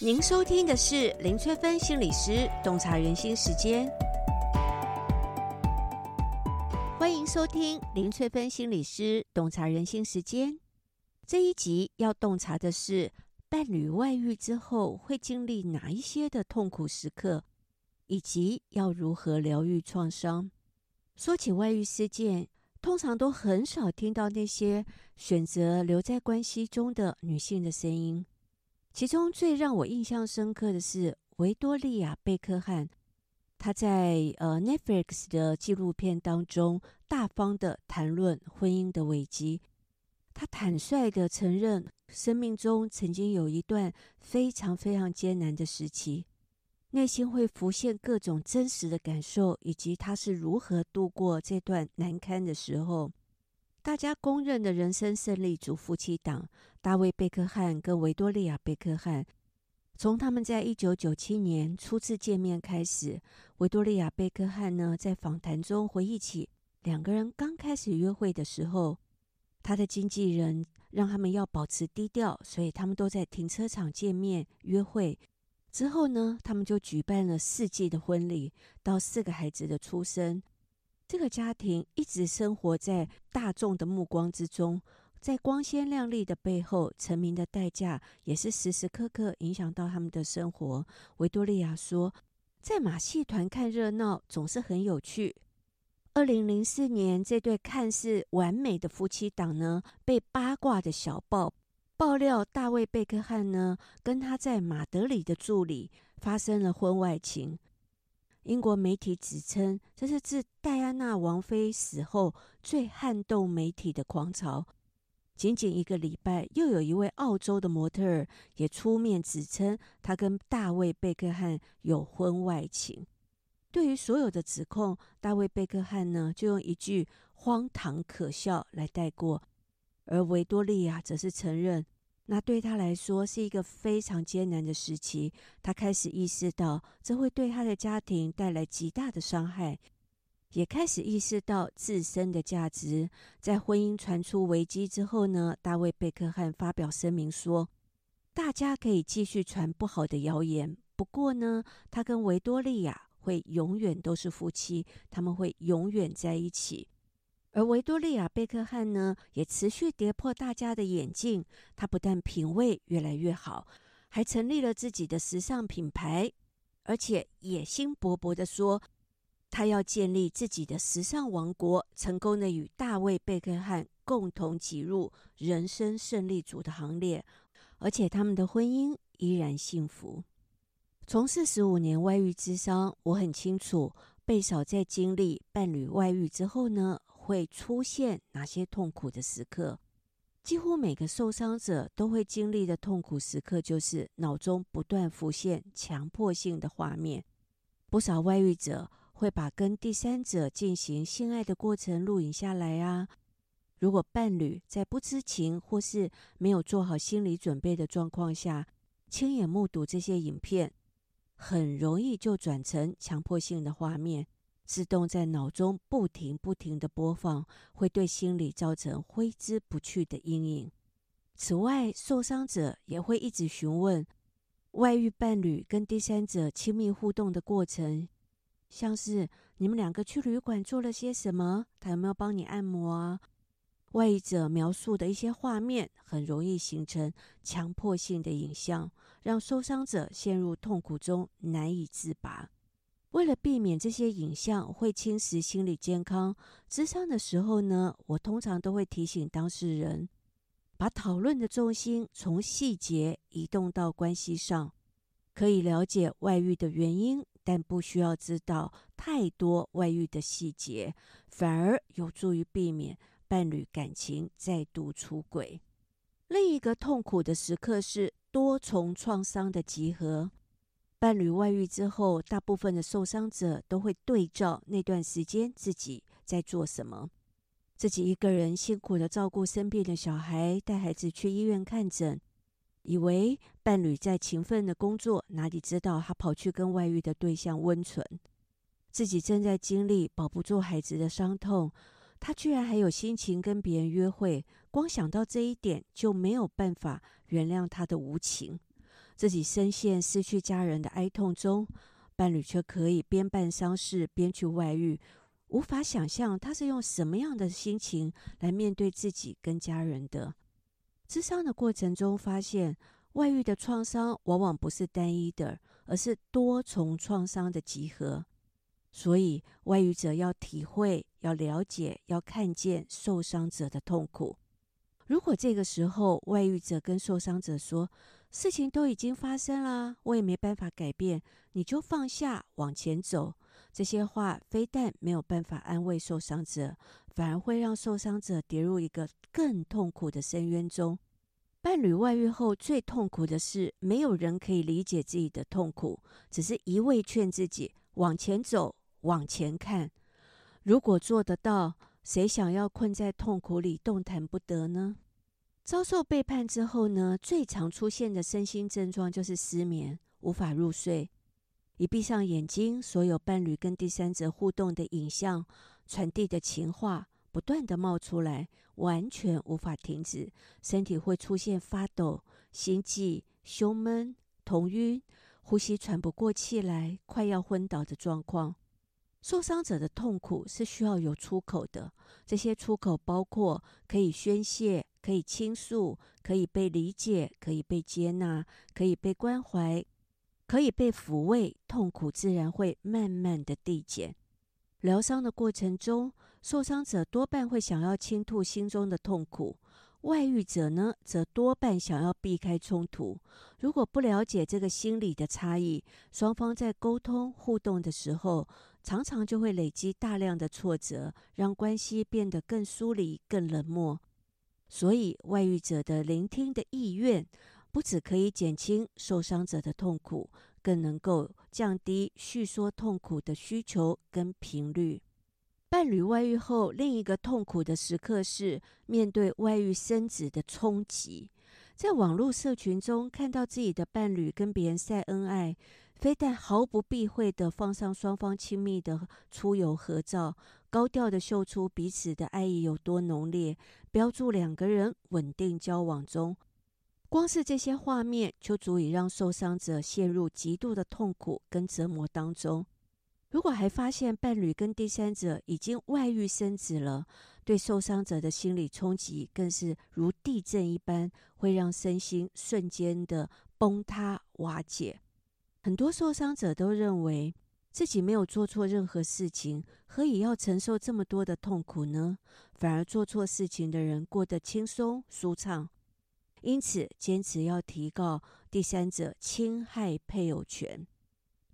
您收听的是林翠芬心理师洞察人心时间，欢迎收听林翠芬心理师洞察人心时间。这一集要洞察的是，伴侣外遇之后会经历哪一些的痛苦时刻，以及要如何疗愈创伤。说起外遇事件，通常都很少听到那些选择留在关系中的女性的声音。其中最让我印象深刻的是维多利亚·贝克汉，他在呃 Netflix 的纪录片当中大方的谈论婚姻的危机。他坦率的承认，生命中曾经有一段非常非常艰难的时期，内心会浮现各种真实的感受，以及他是如何度过这段难堪的时候。大家公认的人生胜利组夫妻档大卫·贝克汉跟维多利亚·贝克汉，从他们在一九九七年初次见面开始，维多利亚·贝克汉呢在访谈中回忆起两个人刚开始约会的时候，他的经纪人让他们要保持低调，所以他们都在停车场见面约会。之后呢，他们就举办了世纪的婚礼，到四个孩子的出生。这个家庭一直生活在大众的目光之中，在光鲜亮丽的背后，成名的代价也是时时刻刻影响到他们的生活。维多利亚说：“在马戏团看热闹总是很有趣。”二零零四年，这对看似完美的夫妻档呢，被八卦的小报爆料，大卫·贝克汉呢跟他在马德里的助理发生了婚外情。英国媒体指称，这是自戴安娜王妃死后最撼动媒体的狂潮。仅仅一个礼拜，又有一位澳洲的模特儿也出面指称，他跟大卫·贝克汉有婚外情。对于所有的指控，大卫·贝克汉呢就用一句“荒唐可笑”来带过，而维多利亚则是承认。那对他来说是一个非常艰难的时期，他开始意识到这会对他的家庭带来极大的伤害，也开始意识到自身的价值。在婚姻传出危机之后呢，大卫·贝克汉发表声明说：“大家可以继续传不好的谣言，不过呢，他跟维多利亚会永远都是夫妻，他们会永远在一起。”而维多利亚·贝克汉呢，也持续跌破大家的眼镜。他不但品味越来越好，还成立了自己的时尚品牌，而且野心勃勃地说，他要建立自己的时尚王国，成功的与大卫·贝克汉共同挤入人生胜利组的行列。而且他们的婚姻依然幸福。从事十五年外遇之商，我很清楚，贝嫂在经历伴侣外遇之后呢，会出现哪些痛苦的时刻？几乎每个受伤者都会经历的痛苦时刻，就是脑中不断浮现强迫性的画面。不少外遇者会把跟第三者进行性爱的过程录影下来啊。如果伴侣在不知情或是没有做好心理准备的状况下，亲眼目睹这些影片，很容易就转成强迫性的画面。自动在脑中不停不停地播放，会对心理造成挥之不去的阴影。此外，受伤者也会一直询问外遇伴侣跟第三者亲密互动的过程，像是你们两个去旅馆做了些什么，他有没有帮你按摩啊？外遇者描述的一些画面，很容易形成强迫性的影像，让受伤者陷入痛苦中难以自拔。为了避免这些影像会侵蚀心理健康，咨商的时候呢，我通常都会提醒当事人，把讨论的重心从细节移动到关系上。可以了解外遇的原因，但不需要知道太多外遇的细节，反而有助于避免伴侣感情再度出轨。另一个痛苦的时刻是多重创伤的集合。伴侣外遇之后，大部分的受伤者都会对照那段时间自己在做什么。自己一个人辛苦的照顾生病的小孩，带孩子去医院看诊，以为伴侣在勤奋的工作，哪里知道他跑去跟外遇的对象温存。自己正在经历保不住孩子的伤痛，他居然还有心情跟别人约会。光想到这一点，就没有办法原谅他的无情。自己深陷失去家人的哀痛中，伴侣却可以边办丧事边去外遇，无法想象他是用什么样的心情来面对自己跟家人的。咨商的过程中发现，外遇的创伤往往不是单一的，而是多重创伤的集合。所以，外遇者要体会、要了解、要看见受伤者的痛苦。如果这个时候外遇者跟受伤者说：“事情都已经发生了，我也没办法改变，你就放下，往前走。”这些话非但没有办法安慰受伤者，反而会让受伤者跌入一个更痛苦的深渊中。伴侣外遇后最痛苦的是，没有人可以理解自己的痛苦，只是一味劝自己往前走。往前看，如果做得到，谁想要困在痛苦里动弹不得呢？遭受背叛之后呢，最常出现的身心症状就是失眠、无法入睡。一闭上眼睛，所有伴侣跟第三者互动的影像、传递的情话，不断地冒出来，完全无法停止。身体会出现发抖、心悸、胸闷、头晕、呼吸喘不过气来、快要昏倒的状况。受伤者的痛苦是需要有出口的，这些出口包括可以宣泄、可以倾诉、可以被理解、可以被接纳、可以被关怀、可以被抚慰，痛苦自然会慢慢的递减。疗伤的过程中，受伤者多半会想要倾吐心中的痛苦。外遇者呢，则多半想要避开冲突。如果不了解这个心理的差异，双方在沟通互动的时候，常常就会累积大量的挫折，让关系变得更疏离、更冷漠。所以，外遇者的聆听的意愿，不只可以减轻受伤者的痛苦，更能够降低叙说痛苦的需求跟频率。伴侣外遇后，另一个痛苦的时刻是面对外遇生子的冲击。在网络社群中看到自己的伴侣跟别人晒恩爱，非但毫不避讳地放上双方亲密的出游合照，高调的秀出彼此的爱意有多浓烈，标注两个人稳定交往中。光是这些画面就足以让受伤者陷入极度的痛苦跟折磨当中。如果还发现伴侣跟第三者已经外遇生子了，对受伤者的心理冲击更是如地震一般，会让身心瞬间的崩塌瓦解。很多受伤者都认为自己没有做错任何事情，何以要承受这么多的痛苦呢？反而做错事情的人过得轻松舒畅，因此坚持要提告第三者侵害配偶权。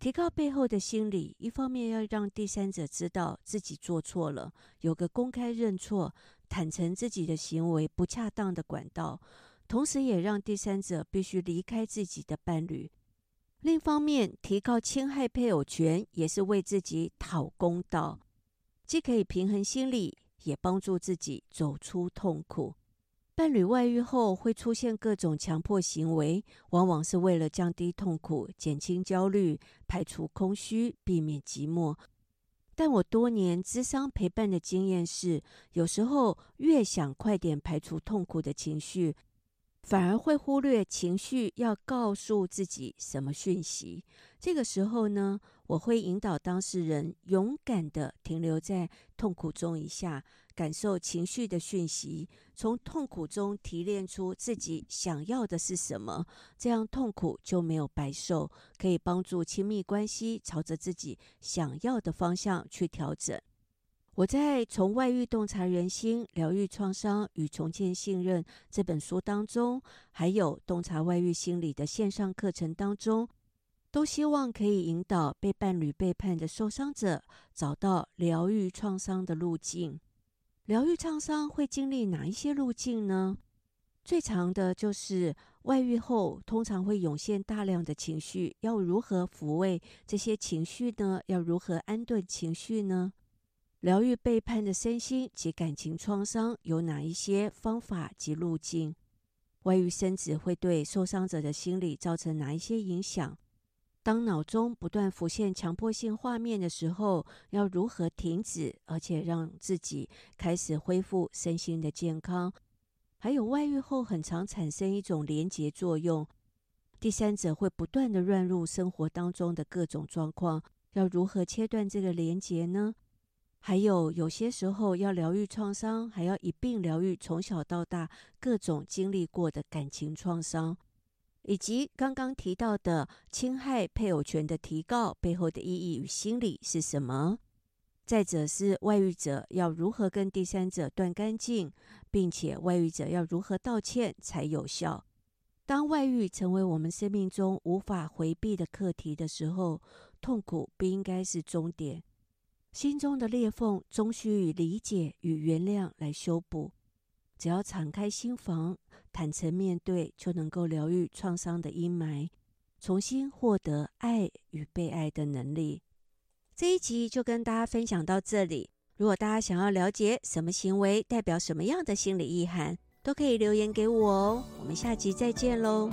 提告背后的心理，一方面要让第三者知道自己做错了，有个公开认错、坦诚自己的行为不恰当的管道；同时，也让第三者必须离开自己的伴侣。另一方面，提高侵害配偶权，也是为自己讨公道，既可以平衡心理，也帮助自己走出痛苦。伴侣外遇后会出现各种强迫行为，往往是为了降低痛苦、减轻焦虑、排除空虚、避免寂寞。但我多年咨商陪伴的经验是，有时候越想快点排除痛苦的情绪，反而会忽略情绪要告诉自己什么讯息。这个时候呢，我会引导当事人勇敢地停留在痛苦中一下。感受情绪的讯息，从痛苦中提炼出自己想要的是什么，这样痛苦就没有白受，可以帮助亲密关系朝着自己想要的方向去调整。我在《从外遇洞察人心，疗愈创伤与重建信任》这本书当中，还有洞察外遇心理的线上课程当中，都希望可以引导被伴侣背叛的受伤者找到疗愈创伤的路径。疗愈创伤会经历哪一些路径呢？最常的就是外遇后，通常会涌现大量的情绪，要如何抚慰这些情绪呢？要如何安顿情绪呢？疗愈背叛的身心及感情创伤有哪一些方法及路径？外遇生子会对受伤者的心理造成哪一些影响？当脑中不断浮现强迫性画面的时候，要如何停止，而且让自己开始恢复身心的健康？还有外遇后很常产生一种连结作用，第三者会不断地乱入生活当中的各种状况，要如何切断这个连结呢？还有有些时候要疗愈创伤，还要一并疗愈从小到大各种经历过的感情创伤，以及刚刚提到的侵害配偶权的提告背后的意义与心理是什么？再者是外遇者要如何跟第三者断干净，并且外遇者要如何道歉才有效？当外遇成为我们生命中无法回避的课题的时候，痛苦不应该是终点。心中的裂缝终需以理解与原谅来修补。只要敞开心房，坦诚面对，就能够疗愈创伤的阴霾，重新获得爱与被爱的能力。这一集就跟大家分享到这里。如果大家想要了解什么行为代表什么样的心理意涵，都可以留言给我哦。我们下集再见喽。